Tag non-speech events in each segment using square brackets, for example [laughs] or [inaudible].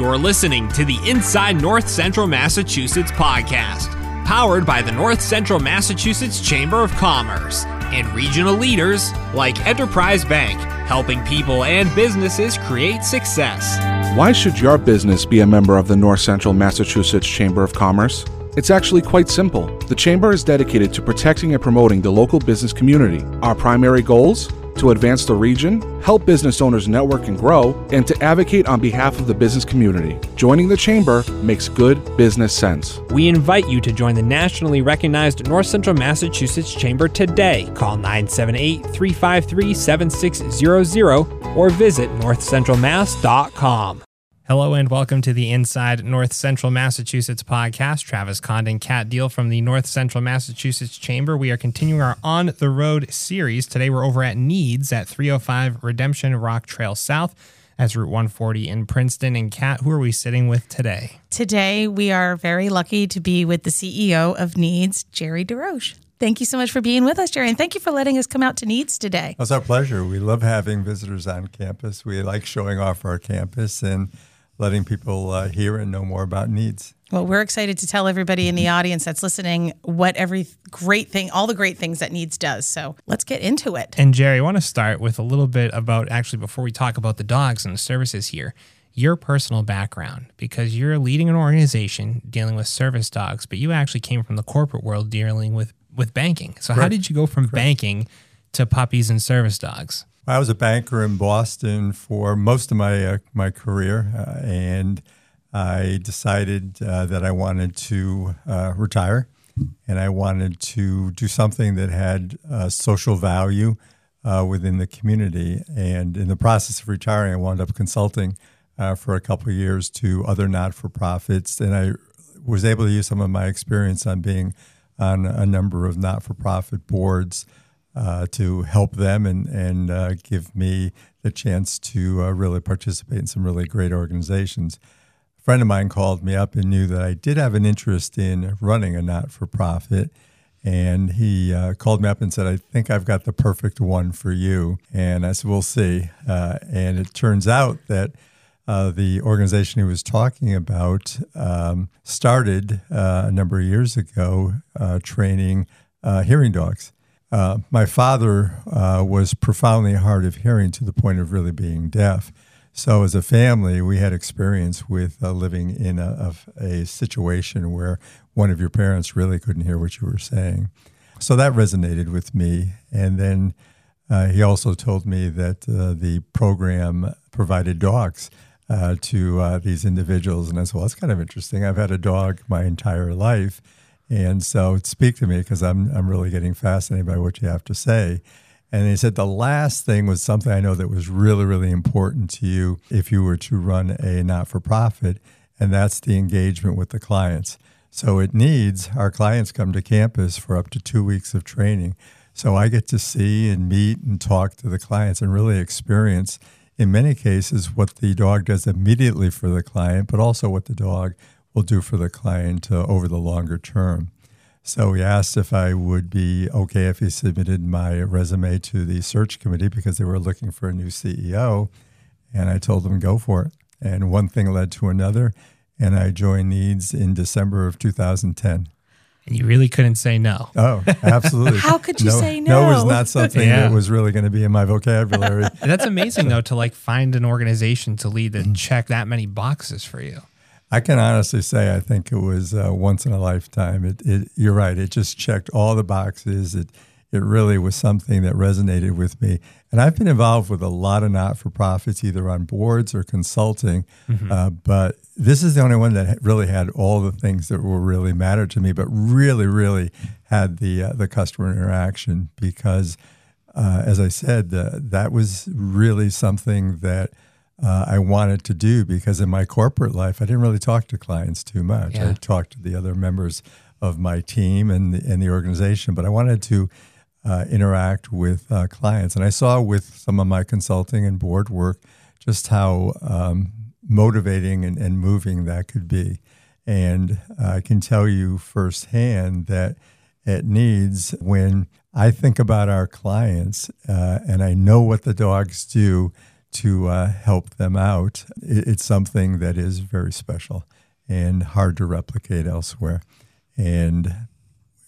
You're listening to the Inside North Central Massachusetts podcast, powered by the North Central Massachusetts Chamber of Commerce and regional leaders like Enterprise Bank, helping people and businesses create success. Why should your business be a member of the North Central Massachusetts Chamber of Commerce? It's actually quite simple. The Chamber is dedicated to protecting and promoting the local business community. Our primary goals? To advance the region, help business owners network and grow, and to advocate on behalf of the business community. Joining the Chamber makes good business sense. We invite you to join the nationally recognized North Central Massachusetts Chamber today. Call 978 353 7600 or visit northcentralmass.com. Hello and welcome to the Inside North Central Massachusetts podcast. Travis Condon, Kat Deal from the North Central Massachusetts Chamber. We are continuing our On the Road series. Today we're over at NEADS at 305 Redemption Rock Trail South. As Route 140 in Princeton. And Kat, who are we sitting with today? Today, we are very lucky to be with the CEO of NEADS, Gerry DeRoche. Thank you so much for being with us, Gerry, and thank you for letting us come out to NEADS today. It's our pleasure. We love having visitors on campus. We like showing off our campus and letting people uh, hear and know more about NEADS. Well, we're excited to tell everybody in the [laughs] audience that's listening what every great thing, all the great things that NEADS does. So let's get into it. And Gerry, I want to start with a little bit about actually before we talk about the dogs and the services here, your personal background, because you're leading an organization dealing with service dogs, but you actually came from the corporate world dealing with with banking. So Correct. how did you go from Correct. banking to puppies and service dogs? I was a banker in Boston for most of my uh, my career, uh, and I decided uh, that I wanted to uh, retire, and I wanted to do something that had uh, social value uh, within the community. And in the process of retiring, I wound up consulting for a couple of years to other not for profits, and I was able to use some of my experience on being on a number of not for profit boards uh, to help them and and uh, give me the chance to uh, really participate in some really great organizations. A friend of mine called me up and knew that I did have an interest in running a not for profit. And he uh, called me up and said, I think I've got the perfect one for you. And I said, We'll see. Uh, and it turns out that the organization he was talking about um, started a number of years ago training hearing dogs. Uh, my father uh, was profoundly hard of hearing to the point of really being deaf. So, as a family, we had experience with uh, living in a, a, situation where one of your parents really couldn't hear what you were saying. So, that resonated with me. And then uh, he also told me that uh, the program provided dogs. Uh, to these individuals, and I said, "Well, that's kind of interesting. I've had a dog my entire life, and so speak to me because I'm, I'm really getting fascinated by what you have to say. And he said the last thing was something I know that was really, really important to you if you were to run a not for profit, and that's the engagement with the clients. So it NEADS our clients come to campus for up to two weeks of training. So I get to see and meet and talk to the clients and really experience, in many cases, what the dog does immediately for the client, but also what the dog will do for the client uh, over the longer term. So he asked if I would be okay if he submitted my resume to the search committee because they were looking for a new CEO. And I told them, go for it. And one thing led to another. And I joined NEADS in December of 2010. And you really couldn't say no. Oh, absolutely. [laughs] How could you no, say no? No was not something yeah. that was really going to be in my vocabulary. [laughs] That's amazing, though, to like find an organization to lead that check that many boxes for you. I can honestly say I think it was uh, once in a lifetime. It, it, you're right. It just checked all the boxes. It it really was something that resonated with me. And I've been involved with a lot of not for profits, either on boards or consulting. Mm-hmm. Uh, but this is the only one that really had all the things that were really mattered to me, but really, really had the uh, the customer interaction because, uh, as I said, that was really something that uh, I wanted to do because in my corporate life, I didn't really talk to clients too much. Yeah. I talked to the other members of my team and the, and the organization, but I wanted to uh, interact with uh, clients. And I saw with some of my consulting and board work just how um, motivating and, and, moving that could be. And I can tell you firsthand that it NEADS when I think about our clients uh, and I know what the dogs do to uh, help them out, it, it's something that is very special and hard to replicate elsewhere. And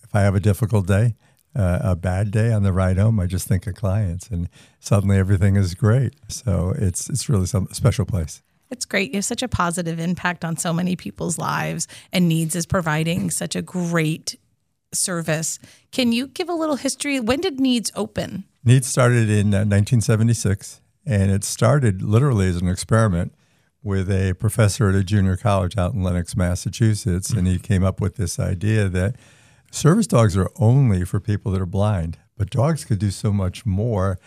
if I have a difficult day, uh, a bad day on the ride home, I just think of clients, and suddenly everything is great. So it's it's really some special place. It's great. You have such a positive impact on so many people's lives, and NEADS is providing such a great service. Can you give a little history? When did NEADS open? NEADS started in uh, 1976, and it started literally as an experiment with a professor at a junior college out in Lenox, Massachusetts, and he came up with this idea that service dogs are only for people that are blind, but dogs could do so much more.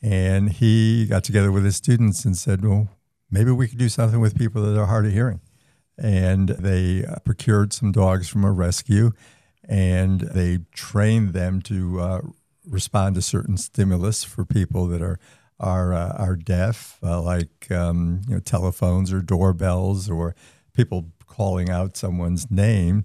And he got together with his students and said, Well, maybe we could do something with people that are hard of hearing. And they uh, procured some dogs from a rescue and they trained them to uh, respond to certain stimulus for people that are are uh, are deaf, uh, like um, you know telephones or doorbells or people calling out someone's name.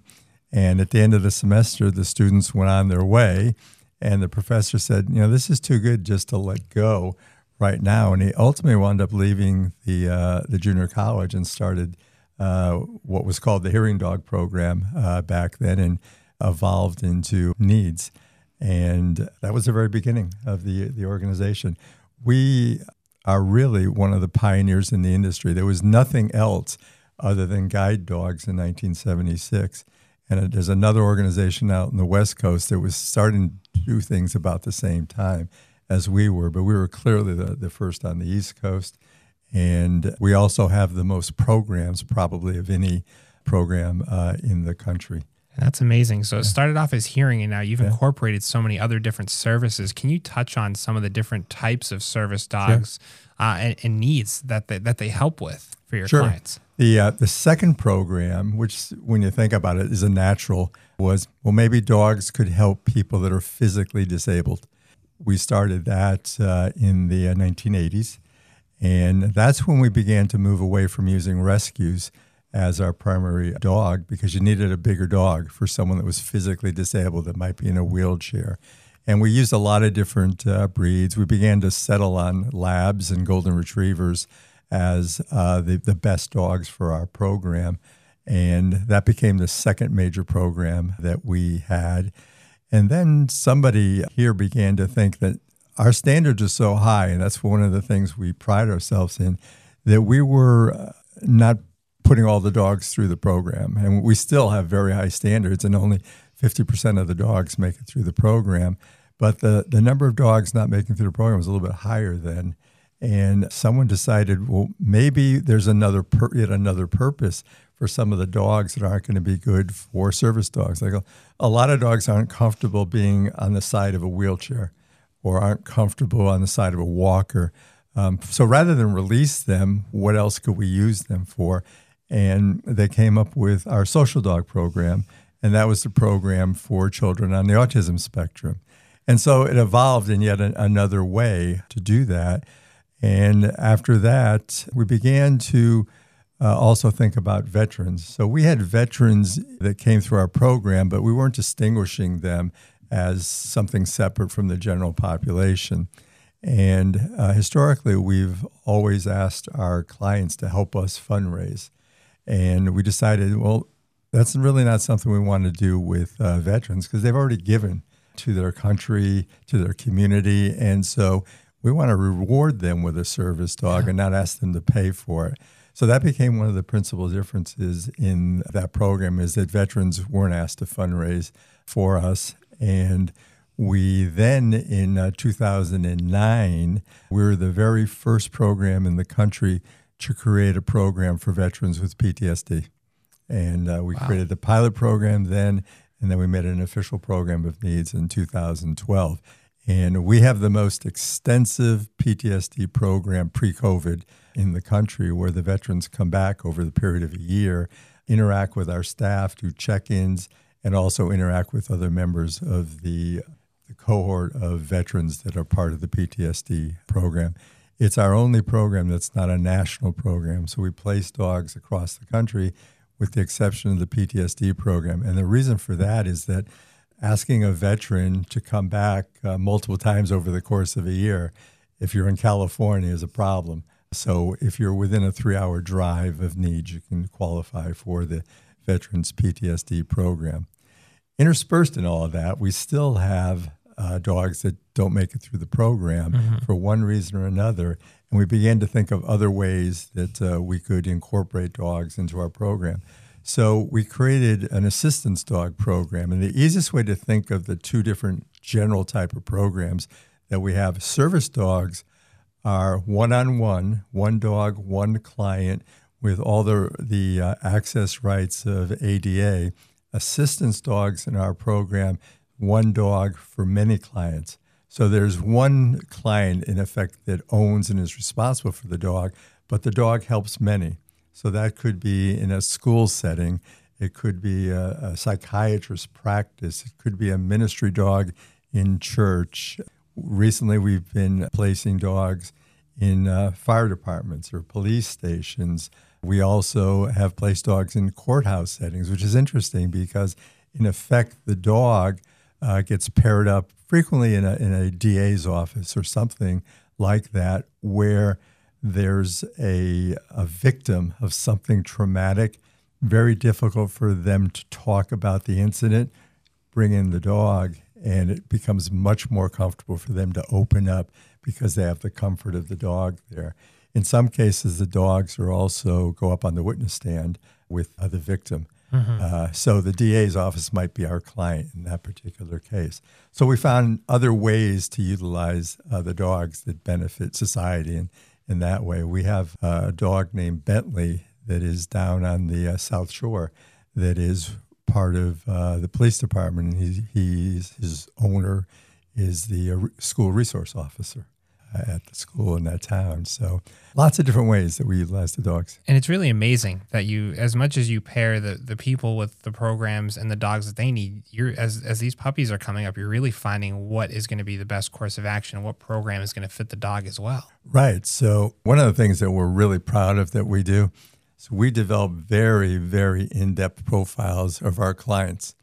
And at the end of the semester, the students went on their way, and the professor said, "You know, this is too good just to let go right now." And he ultimately wound up leaving the uh, the junior college and started uh, what was called the Hearing Dog Program uh, back then, and evolved into NEADS. And that was the very beginning of the the organization we are really one of the pioneers in the industry. There was nothing else other than guide dogs in 1976. And there's another organization out in the West Coast that was starting to do things about the same time as we were, but we were clearly the, the first on the East Coast. And we also have the most programs, probably, of any program uh, in the country. That's amazing. So it started off as hearing, and now you've yeah. incorporated so many other different services. Can you touch on some of the different types of service dogs sure. uh, and, and, NEADS that they, that they help with for your sure. clients? The uh, the second program, which when you think about it, is a natural, was well maybe dogs could help people that are physically disabled. We started that uh, in the 1980s, uh, and that's when we began to move away from using rescues as our primary dog because you needed a bigger dog for someone that was physically disabled that might be in a wheelchair. And we used a lot of different uh, breeds. We began to settle on labs and golden retrievers as uh, the, the best dogs for our program. And that became the second major program that we had. And then somebody here began to think that our standards are so high, and that's one of the things we pride ourselves in, that we were uh, not putting all the dogs through the program. And we still have very high standards, and only 50% of the dogs make it through the program. But the, the number of dogs not making through the program was a little bit higher then. And someone decided, well, maybe there's another pur- yet another purpose for some of the dogs that aren't going to be good for service dogs. Like a, a lot of dogs aren't comfortable being on the side of a wheelchair or aren't comfortable on the side of a walker. Um, so rather than release them, what else could we use them for? And they came up with our social dog program, and that was the program for children on the autism spectrum. And so it evolved in yet another way to do that. And after that, we began to uh, also think about veterans. So we had veterans that came through our program, but we weren't distinguishing them as something separate from the general population. And uh, historically, we've always asked our clients to help us fundraise. And we decided, well, that's really not something we want to do with uh, veterans because they've already given to their country, to their community. And so we want to reward them with a service dog yeah. and not ask them to pay for it. So that became one of the principal differences in that program is that veterans weren't asked to fundraise for us. And we then, in uh, 2009, we were the very first program in the country to create a program for veterans with PTSD. And uh, we wow. created the pilot program then, and then we made an official program of NEADS in 2012. And we have the most extensive PTSD program pre COVID in the country where the veterans come back over the period of a year, interact with our staff, do check ins, and also interact with other members of the, the cohort of veterans that are part of the PTSD program. It's our only program that's not a national program. So we place dogs across the country with the exception of the PTSD program. And the reason for that is that asking a veteran to come back uh, multiple times over the course of a year, if you're in California, is a problem. So if you're within a three hour drive of NEADS, you can qualify for the Veterans PTSD program. Interspersed in all of that, we still have uh, dogs that don't make it through the program mm-hmm. for one reason or another. And we began to think of other ways that uh, we could incorporate dogs into our program. So we created an assistance dog program. And the easiest way to think of the two different general type of programs that we have service dogs are one on one, one dog, one client with all the, the uh, access rights of ADA. Assistance dogs in our program, one dog for many clients. So there's one client, in effect, that owns and is responsible for the dog, but the dog helps many. So that could be in a school setting, it could be a, a psychiatrist practice, it could be a ministry dog in church. Recently, we've been placing dogs in uh, fire departments or police stations. We also have placed dogs in courthouse settings, which is interesting because, in effect, the dog uh, gets paired up frequently in a, in a DA's office or something like that, where there's a, a victim of something traumatic, very difficult for them to talk about the incident. Bring in the dog, and it becomes much more comfortable for them to open up because they have the comfort of the dog there. In some cases, the dogs are also go up on the witness stand with uh, the victim. Mm-hmm. Uh, so the DA's office might be our client in that particular case. So we found other ways to utilize uh, the dogs that benefit society in, in that way. We have a dog named Bentley that is down on the uh, South Shore that is part of uh, the police department. And he's, his owner is the uh, school resource officer at the school in that town. So lots of different ways that we utilize the dogs. And it's really amazing that you, as much as you pair the, the people with the programs and the dogs that they need, you're as as these puppies are coming up, you're really finding what is going to be the best course of action, what program is going to fit the dog as well. Right. So one of the things that we're really proud of that we do is we develop very, very in-depth profiles of our clients.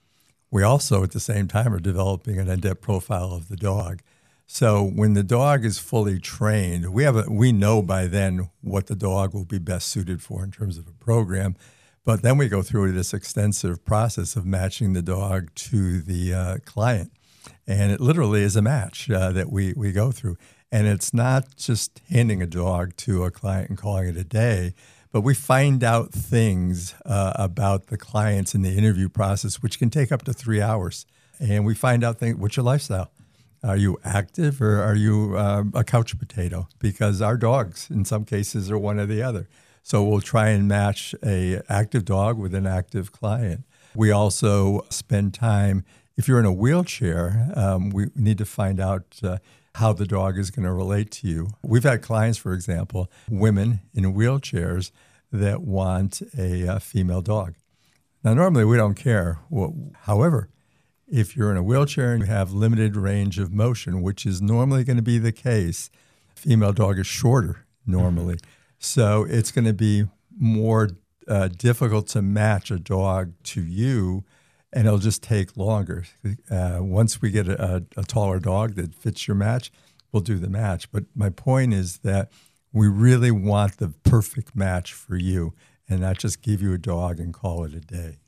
We also at the same time are developing an in-depth profile of the dog. So when the dog is fully trained, we have a, we know by then what the dog will be best suited for in terms of a program. But then we go through this extensive process of matching the dog to the uh, client, and it literally is a match uh, that we we go through. And it's not just handing a dog to a client and calling it a day, but we find out things uh, about the clients in the interview process, which can take up to three hours. And we find out things. What's your lifestyle? Are you active or are you uh, a couch potato? Because our dogs, in some cases, are one or the other. So we'll try and match a active dog with an active client. We also spend time. If you're in a wheelchair, um, we need to find out uh, how the dog is going to relate to you. We've had clients, for example, women in wheelchairs that want a, a female dog. Now, normally we don't care. Well, however, if you're in a wheelchair and you have limited range of motion, which is normally going to be the case, female dog is shorter normally. Mm-hmm. So it's going to be more uh, difficult to match a dog to you, and it'll just take longer. Uh, once we get a, a, taller dog that fits your match, we'll do the match. But my point is that we really want the perfect match for you and not just give you a dog and call it a day.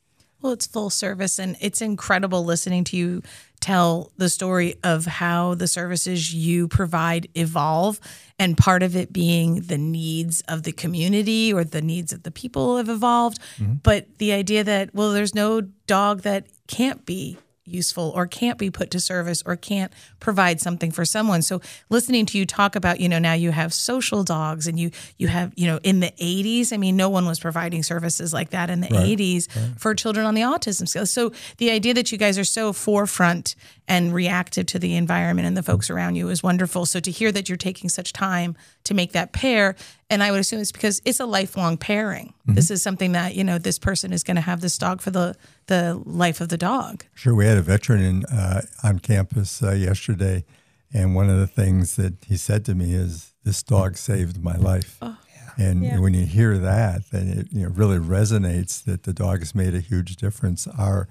Well, it's full service, and it's incredible listening to you tell the story of how the services you provide evolve, and part of it being the needs of the community or the needs of the people have evolved. Mm-hmm. But the idea that, well, there's no dog that can't be useful or can't be put to service or can't provide something for someone. So listening to you talk about, you know, now you have social dogs and you you have, you know, in the 80s, I mean no one was providing services like that in the right. 80s right. for children on the autism scale. So the idea that you guys are so forefront and reactive to the environment and the folks around you is wonderful. So to hear that you're taking such time to make that pair and I would assume it's because it's a lifelong pairing. Mm-hmm. This is something that you know this person is going to have this dog for the the life of the dog. Sure, we had a veteran in, uh, on campus uh, yesterday, and one of the things that he said to me is, "This dog saved my life." Oh. And yeah. when you hear that, then it you know, really resonates that the dog has made a huge difference. Our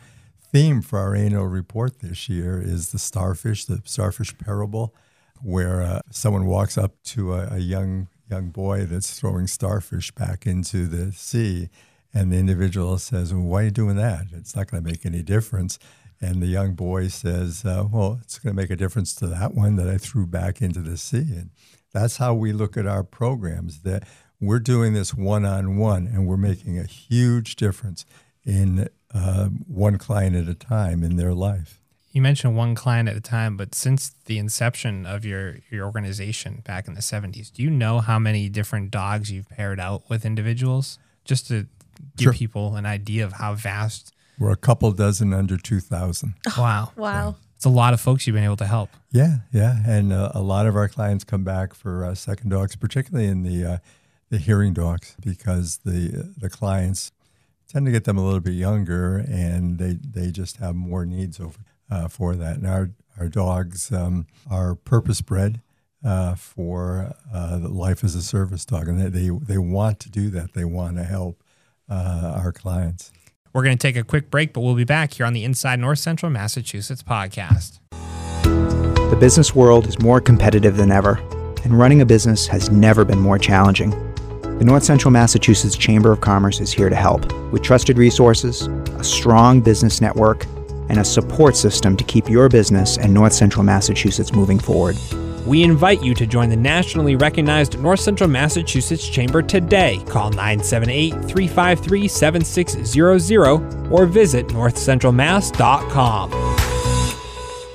theme for our annual report this year is the starfish, the starfish parable, where uh, someone walks up to a, a young young boy that's throwing starfish back into the sea. And the individual says, well, Why are you doing that? It's not going to make any difference. And the young boy says, uh, Well, it's going to make a difference to that one that I threw back into the sea. And that's how we look at our programs that we're doing this one on one and we're making a huge difference in uh, one client at a time in their life. You mentioned one client at a time, but since the inception of your, your organization back in the 70s, do you know how many different dogs you've paired out with individuals? Just to give sure. people an idea of how vast. We're a couple dozen under 2,000. Wow. wow. It's a lot of folks you've been able to help. Yeah, yeah. And uh, a lot of our clients come back for uh, second dogs, particularly in the, uh, the hearing dogs, because the, the clients tend to get them a little bit younger and they, they just have more needs over uh, for that. And our, our dogs um, are purpose bred uh, for uh, life as a service dog, and they, they, they want to do that. They want to help uh, our clients. We're going to take a quick break, but we'll be back here on the Inside North Central Massachusetts podcast. The business world is more competitive than ever, and running a business has never been more challenging. The North Central Massachusetts Chamber of Commerce is here to help with trusted resources, a strong business network, and a support system to keep your business and North Central Massachusetts moving forward. We invite you to join the nationally recognized North Central Massachusetts Chamber today. Call 978 353 7600 or visit northcentralmass.com.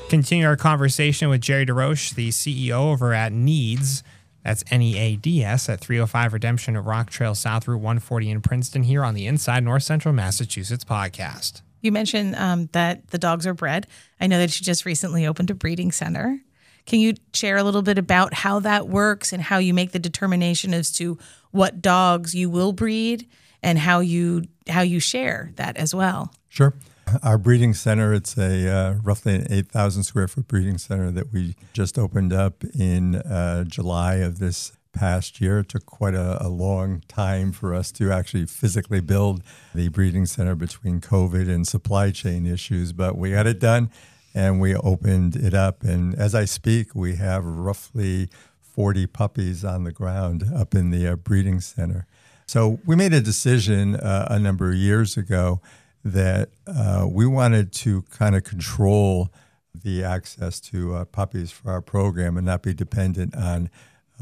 Continue our conversation with Gerry DeRoche, the CEO over at NEADS. That's N E A D S at 305 Redemption at Rock Trail South Route 140 in Princeton, here on the Inside North Central Massachusetts podcast. You mentioned um, that the dogs are bred. I know that you just recently opened a breeding center. Can you share a little bit about how that works and how you make the determination as to what dogs you will breed and how you how you share that as well? Sure. Our breeding center, it's a uh, roughly an 8,000 square foot breeding center that we just opened up in uh, July of this past year. It took quite a, a, long time for us to actually physically build the breeding center between COVID and supply chain issues, but we got it done and we opened it up. And as I speak, we have roughly 40 puppies on the ground up in the uh, breeding center. So we made a decision uh, a number of years ago that uh, we wanted to kind of control the access to uh, puppies for our program and not be dependent on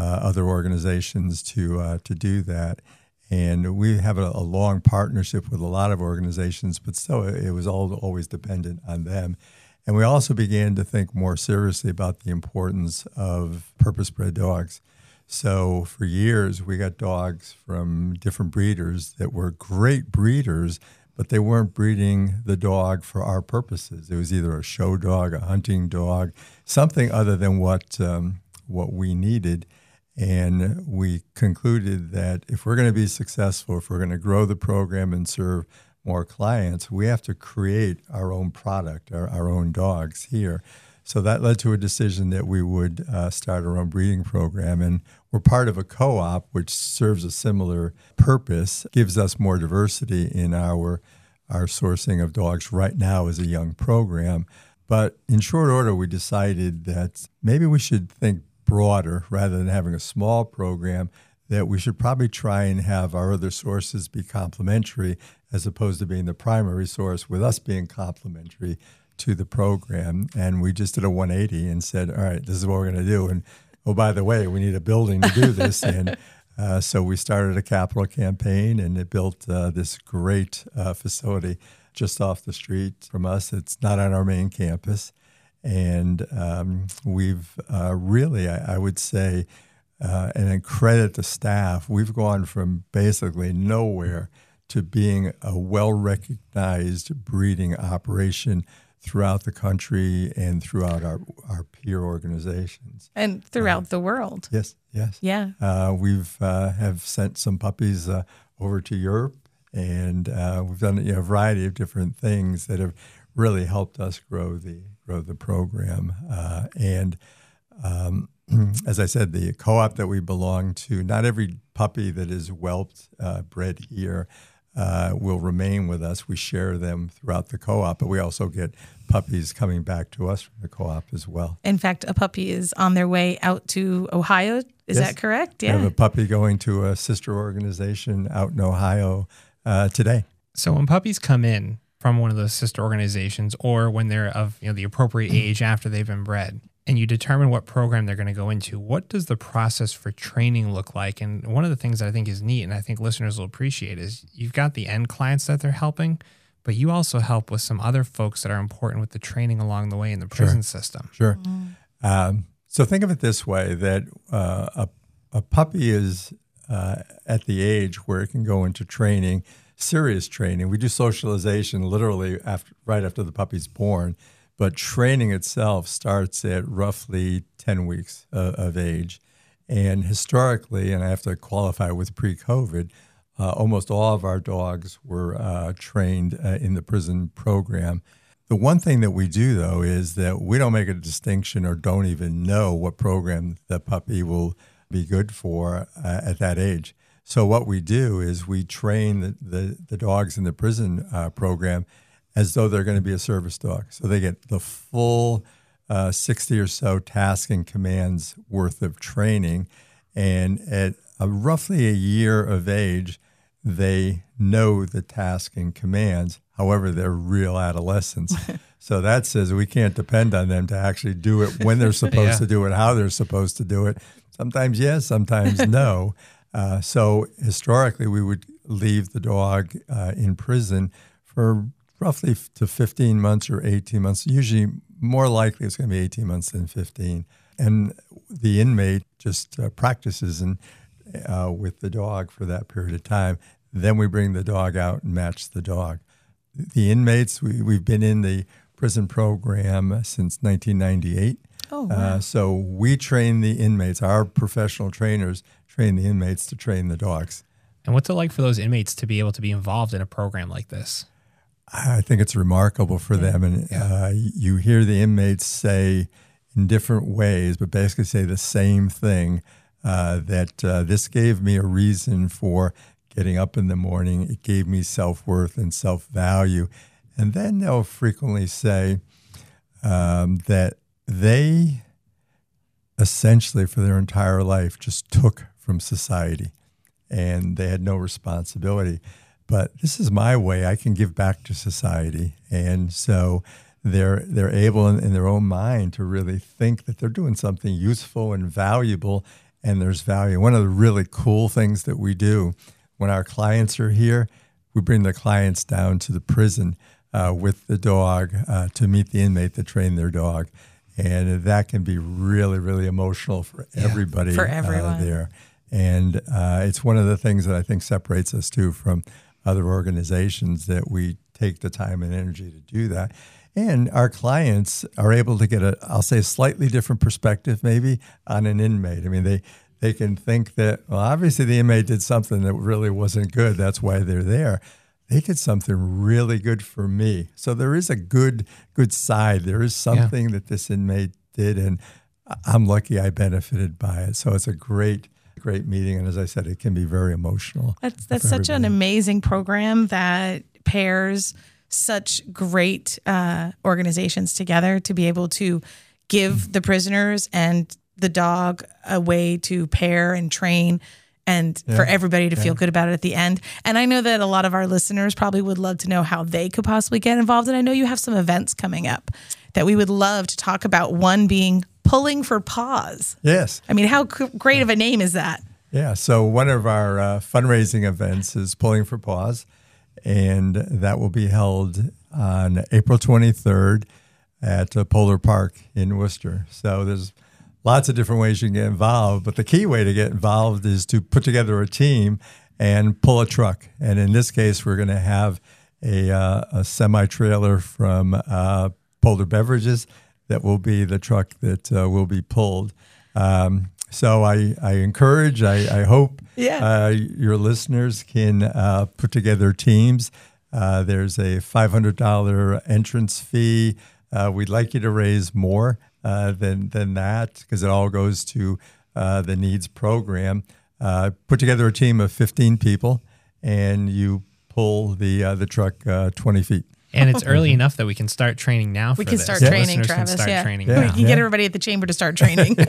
other organizations to uh, to do that. And we have a, a, long partnership with a lot of organizations, but still, it was all always dependent on them. And we also began to think more seriously about the importance of purpose bred dogs. So for years, we got dogs from different breeders that were great breeders, but they weren't breeding the dog for our purposes. It was either a show dog, a hunting dog, something other than what um, what we needed. And we concluded that if we're going to be successful, if we're going to grow the program and serve more clients, we have to create our own product, our, our own dogs here. So that led to a decision that we would uh, start our own breeding program. And we're part of a co op, which serves a similar purpose, gives us more diversity in our, our sourcing of dogs right now as a young program. But in short order, we decided that maybe we should think broader rather than having a small program that we should probably try and have our other sources be complementary as opposed to being the primary source with us being complementary to the program. And we just did a 180 and said all right this is what we're going to do. And oh by the way we need a building to do this. [laughs] And uh, so we started a capital campaign and it built uh, this great uh, facility just off the street from us. It's not on our main campus and um, we've uh, really, I, I, would say, uh, and credit the staff, we've gone from basically nowhere to being a well recognized breeding operation throughout the country and throughout our, our peer organizations and throughout uh, the world. Yes, yes, yeah. Uh, we've uh, have sent some puppies uh, over to Europe, and uh, we've done you know, a variety of different things that have really helped us grow the grow the program. Uh, and um, [clears throat] as I said, the co-op that we belong to, not every puppy that is whelped uh, bred here uh, will remain with us. We share them throughout the co-op, but we also get puppies coming back to us from the co-op as well. In fact, a puppy is on their way out to Ohio. Is Yes. that correct? Yeah, we have a puppy going to a sister organization out in Ohio uh, today. So when puppies come in from one of those sister organizations or when they're of you know the appropriate age after they've been bred and you determine what program they're going to go into, what does the process for training look like? And one of the things that I think is neat and I think listeners will appreciate is you've got the end clients that they're helping, but you also help with some other folks that are important with the training along the way in the prison system. Sure. Um, so think of it this way: that uh, a a puppy is uh, at the age where it can go into training, serious training. We do socialization literally after right after the puppy's born, but training itself starts at roughly ten weeks uh, of age. And historically, and I have to qualify with pre-COVID, uh, almost all of our dogs were uh, trained uh, in the prison program. The one thing that we do, though, is that we don't make a distinction or don't even know what program the puppy will be good for uh, at that age. So, what we do is we train the, the, the dogs in the prison uh, program as though they're going to be a service dog. So, they get the full uh, 60 or so task and commands worth of training. And at a, roughly a year of age, they know the task and commands. However, they're real adolescents. [laughs] so that says we can't depend on them to actually do it when they're [laughs] supposed Yeah. to do it, how they're supposed to do it. Sometimes yes, sometimes no. [laughs] Uh, so historically, we would leave the dog uh, in prison for roughly f- to 15 months or 18 months. Usually, more likely, it's going to be 18 months than 15. And the inmate just uh, practices and uh, with the dog for that period of time. Then we bring the dog out and match the dog. The inmates, we, we've been in the prison program since 1998. Oh, wow. Uh, so we train the inmates, our professional trainers train the inmates to train the dogs. And what's it like for those inmates to be able to be involved in a program like this? I think it's remarkable for them. And uh, you hear the inmates say in different ways, but basically say the same thing uh, that uh, this gave me a reason for getting up in the morning. It gave me self worth and self value. And then they'll frequently say um, that they essentially, for their entire life, just took from society and they had no responsibility. But this is my way. I can give back to society, and so they're they're able in, in their own mind to really think that they're doing something useful and valuable, and there's value. One of the really cool things that we do when our clients are here, we bring the clients down to the prison uh, with the dog uh, to meet the inmate that trained their dog, and that can be really really emotional for everybody for uh, there. And uh, it's one of the things that I think separates us too from other organizations that we take the time and energy to do that. And our clients are able to get a, I'll say, a slightly different perspective maybe on an inmate. I mean, they they can think that well, obviously the inmate did something that really wasn't good. That's why they're there. They did something really good for me. So there is a good good side. There is something that this inmate did, and I'm lucky I benefited by it. So it's a great great meeting, and as I said, it can be very emotional. That's that's for such an amazing program that pairs such great uh, organizations together to be able to give the prisoners and the dog a way to pair and train and for everybody to feel good about it at the end. And I know that a lot of our listeners probably would love to know how they could possibly get involved. And I know you have some events coming up that we would love to talk about. One being pulling for paws. Yes. I mean, how great of a name is that? Yeah. So one of our uh, fundraising events is Pulling for Paws, and that will be held on April 23rd at uh, Polar Park in Worcester. So there's lots of different ways you can get involved, but the key way to get involved is to put together a team and pull a truck. And in this case, we're going to have a, uh, a semi trailer from uh, Polar Beverages that will be the truck that uh, will be pulled. Um, so I, I encourage, I, I hope Yeah. uh, your listeners can uh, put together teams. Uh, there's a $500 entrance fee. Uh, we'd like you to raise more uh, than, than that because it all goes to uh, the NEADS program. Uh, put together a team of 15 people and you pull the uh, the truck uh, 20 feet. And it's [laughs] early enough that we can start training now. We for can this. start The training, listeners can Travis. start yeah. training Yeah. we can get everybody at the chamber to start training. [laughs]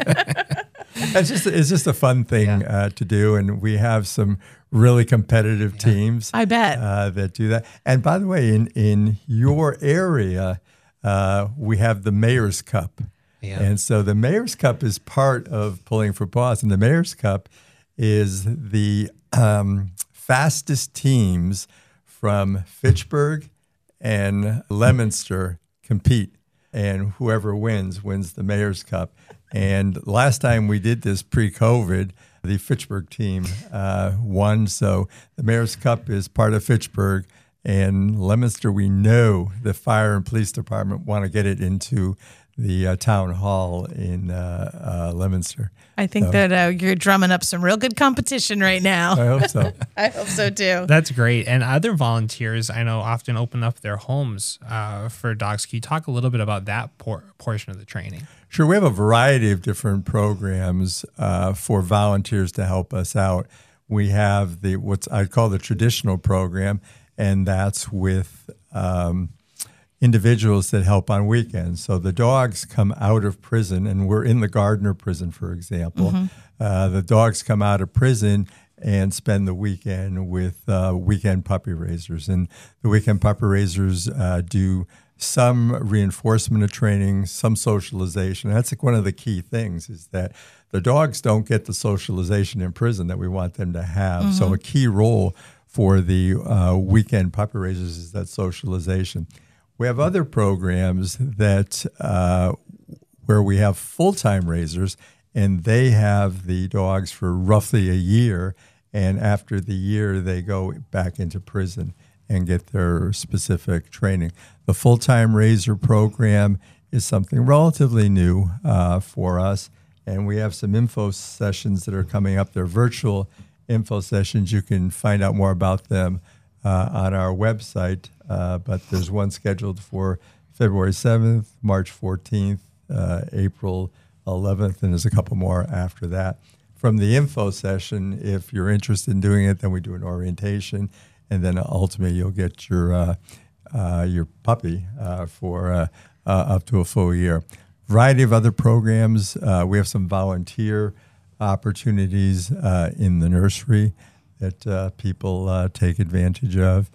It's just it's just a fun thing Yeah. uh, to do, and we have some really competitive teams. I bet. uh, that do that. And by the way, in in your area, uh, we have the Mayor's Cup, Yeah. and so the Mayor's Cup is part of Pulling for Paws, and the Mayor's Cup is the um, fastest teams from Fitchburg and Leominster compete, and whoever wins wins the Mayor's Cup. And last time we did this pre-COVID, the Fitchburg team uh, won. So the Mayor's Cup is part of Fitchburg, and Leominster. We know the fire and police department want to get it into the uh, town hall in uh, uh, Leominster. I think that uh, you're drumming up some real good competition right now. I hope so. [laughs] I hope so too. That's great. And other volunteers I know often open up their homes uh, for dogs. Can you talk a little bit about that por- portion of the training? Sure, we have a variety of different programs uh, for volunteers to help us out. We have the what's I call the traditional program, and that's with um, individuals that help on weekends. So the dogs come out of prison, and we're in the Gardner prison, for example. Uh, the dogs come out of prison and spend the weekend with uh, weekend puppy raisers. And the weekend puppy raisers uh, do some reinforcement of training, some socialization. That's like one of the key things is that the dogs don't get the socialization in prison that we want them to have. So a key role for the uh, weekend puppy raisers is that socialization. We have other programs that uh, where we have full time raisers, and they have the dogs for roughly a year. And after the year, they go back into prison and get their specific training. The full time raiser program is something relatively new uh, for us. And we have some info sessions that are coming up. They're virtual info sessions. You can find out more about them uh, on our website. Uh, but there's one scheduled for February 7th, March 14th, uh, April 11th, and there's a couple more after that. From the info session, if you're interested in doing it, then we do an orientation, and then ultimately you'll get your uh, your puppy for up to a full year. Variety of other programs. Uh, we have some volunteer opportunities uh, in the nursery that uh, people take advantage of.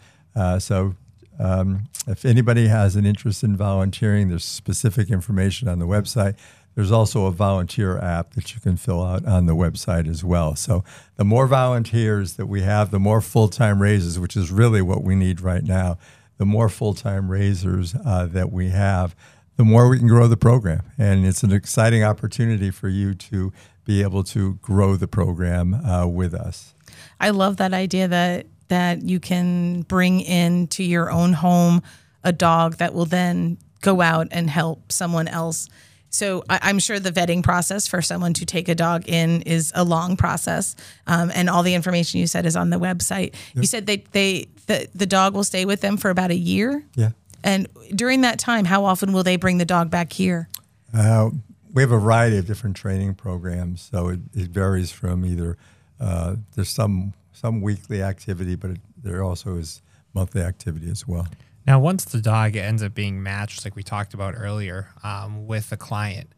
So, um, if anybody has an interest in volunteering, there's specific information on the website. There's also a volunteer app that you can fill out on the website as well. So, the more volunteers that we have, the more full time raises, which is really what we need right now, the more full time raisers uh, that we have, the more we can grow the program. And it's an exciting opportunity for you to be able to grow the program uh, with us. I love that idea that that you can bring into your own home a dog that will then go out and help someone else. So I, I'm sure the vetting process for someone to take a dog in is a long process, um, and all the information you said is on the website. You said they they the, the dog will stay with them for about a year, Yeah. and during that time, how often will they bring the dog back here? Uh, we have a variety of different training programs, so it, it varies from either uh, there's some some weekly activity, but it, there also is monthly activity as well. Now, once the dog ends up being matched, like we talked about earlier, um, with the client,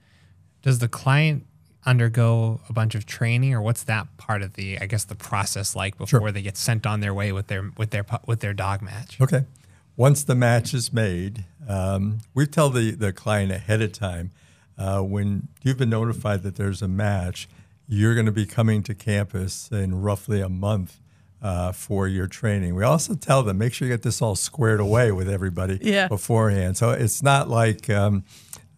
does the client undergo a bunch of training, or what's that part of the, I guess, the process like before they get sent on their way with their with their with their dog match? Okay. Once the match is made, um, we tell the, the client ahead of time uh, when you've been notified that there's a match, you're going to be coming to campus in roughly a month uh, for your training. We also tell them make sure you get this all squared away with everybody Yeah. beforehand. So it's not like um,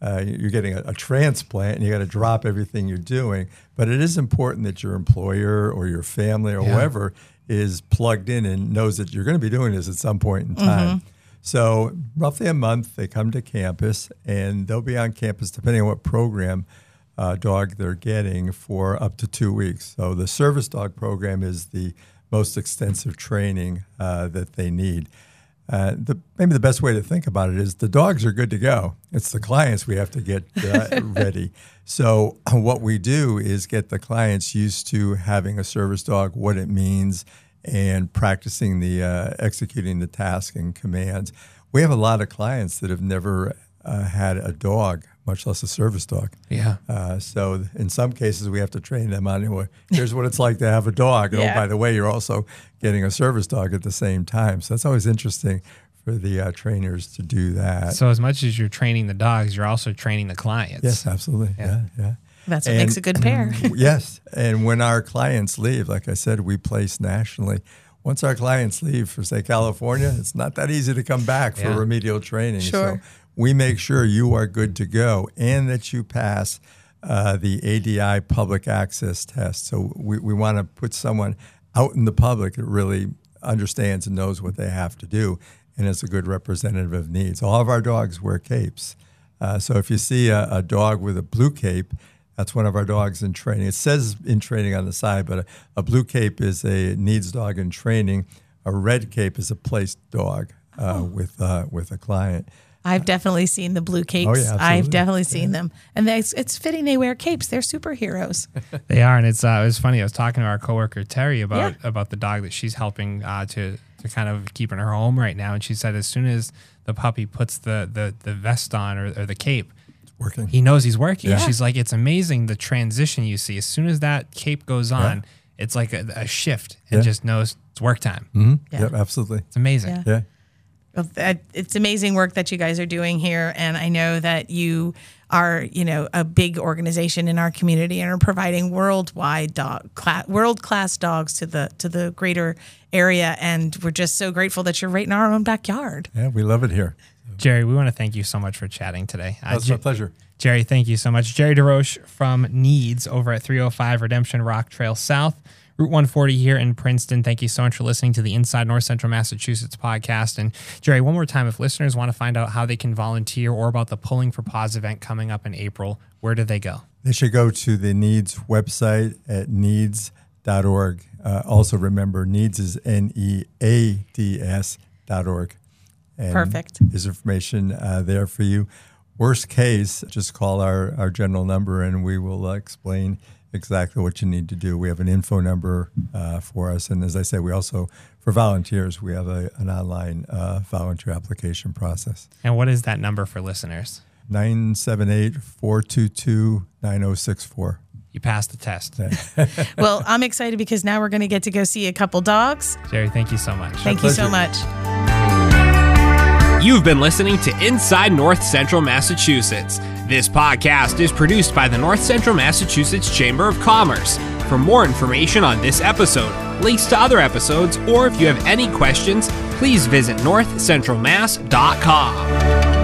uh, you're getting a, a transplant and you got to drop everything you're doing, but it is important that your employer or your family or whoever is plugged in and knows that you're going to be doing this at some point in time. So, roughly a month, they come to campus and they'll be on campus, depending on what program uh, dog they're getting, for up to two weeks. So, the service dog program is the most extensive training uh, that they need. Uh, the, maybe the best way to think about it is the dogs are good to go. It's the clients we have to get uh, [laughs] ready. So, [clears throat] what we do is get the clients used to having a service dog, what it means, and practicing the uh, executing the task and commands. We have a lot of clients that have never uh, had a dog, much less a service dog. Yeah. Uh, so in some cases, we have to train them on well, here's what it's like to have a dog. [laughs] Yeah. oh, by the way, you're also getting a service dog at the same time. So that's always interesting for the uh, trainers to do that. So as much as you're training the dogs, you're also training the clients. yes, absolutely. Yeah, yeah. That's what And- makes a good pair. [laughs] yes. And when our clients leave, like I said, we place nationally. Once our clients leave for, say, California, it's not that easy to come back for Yeah. remedial training. Sure. So we make sure you are good to go and that you pass uh, the ADI public access test. So we, we want to put someone out in the public that really understands and knows what they have to do and is a good representative of NEADS. All of our dogs wear capes. Uh, so if you see a, a dog with a blue cape, that's one of our dogs in training. It says in training on the side, but a, a blue cape is a NEADS dog in training. A red cape is a placed dog uh, with uh, with a client. I've definitely seen the blue capes. Oh, yeah, I've definitely seen them, and they, it's, it's fitting they wear capes. They're superheroes. [laughs] They are, and it's uh, it was funny. I was talking to our coworker Terry about Yeah. about the dog that she's helping uh, to to kind of keep in her home right now, and she said as soon as the puppy puts the the, the vest on or, or the cape, Working. he knows he's working. Yeah. She's like, it's amazing the transition you see as soon as that cape goes on. It's like a, a shift and Yeah. just knows it's work time. hmm Yeah. Yep, absolutely. It's amazing. Yeah. Yeah. Well, that- It's amazing work that you guys are doing here, and I know that you are, you know, a big organization in our community and are providing worldwide dog, cla- world class dogs to the to the greater area. And we're just so grateful that you're right in our own backyard. Yeah, we love it here. Gerry, we want to thank you so much for chatting today. Uh, That's Jer- my pleasure. Gerry, thank you so much. Gerry DeRoche from NEADS over at 305 Redemption Rock Trail South, Route 140 here in Princeton. Thank you so much for listening to the Inside North Central Massachusetts podcast. And Gerry, one more time, if listeners want to find out how they can volunteer or about the Pulling for Paws event coming up in April, where do they go? They should go to the NEADS website at neads.org. Uh, also, remember, NEADS is N E A D S dot org. And Perfect. There's information uh, there for you. Worst case, just call our, our general number and we will uh, explain exactly what you need to do. We have an info number uh, for us. And as I said, we also, for volunteers, we have a, an online uh, volunteer application process. And what is that number for listeners? 978 422 9064. You passed the test. [laughs] well, I'm excited because now we're going to get to go see a couple dogs. Gerry, thank you so much. Thank you so much. You've been listening to Inside North Central Massachusetts. This podcast is produced by the North Central Massachusetts Chamber of Commerce. For more information on this episode, links to other episodes, or if you have any questions, please visit northcentralmass.com.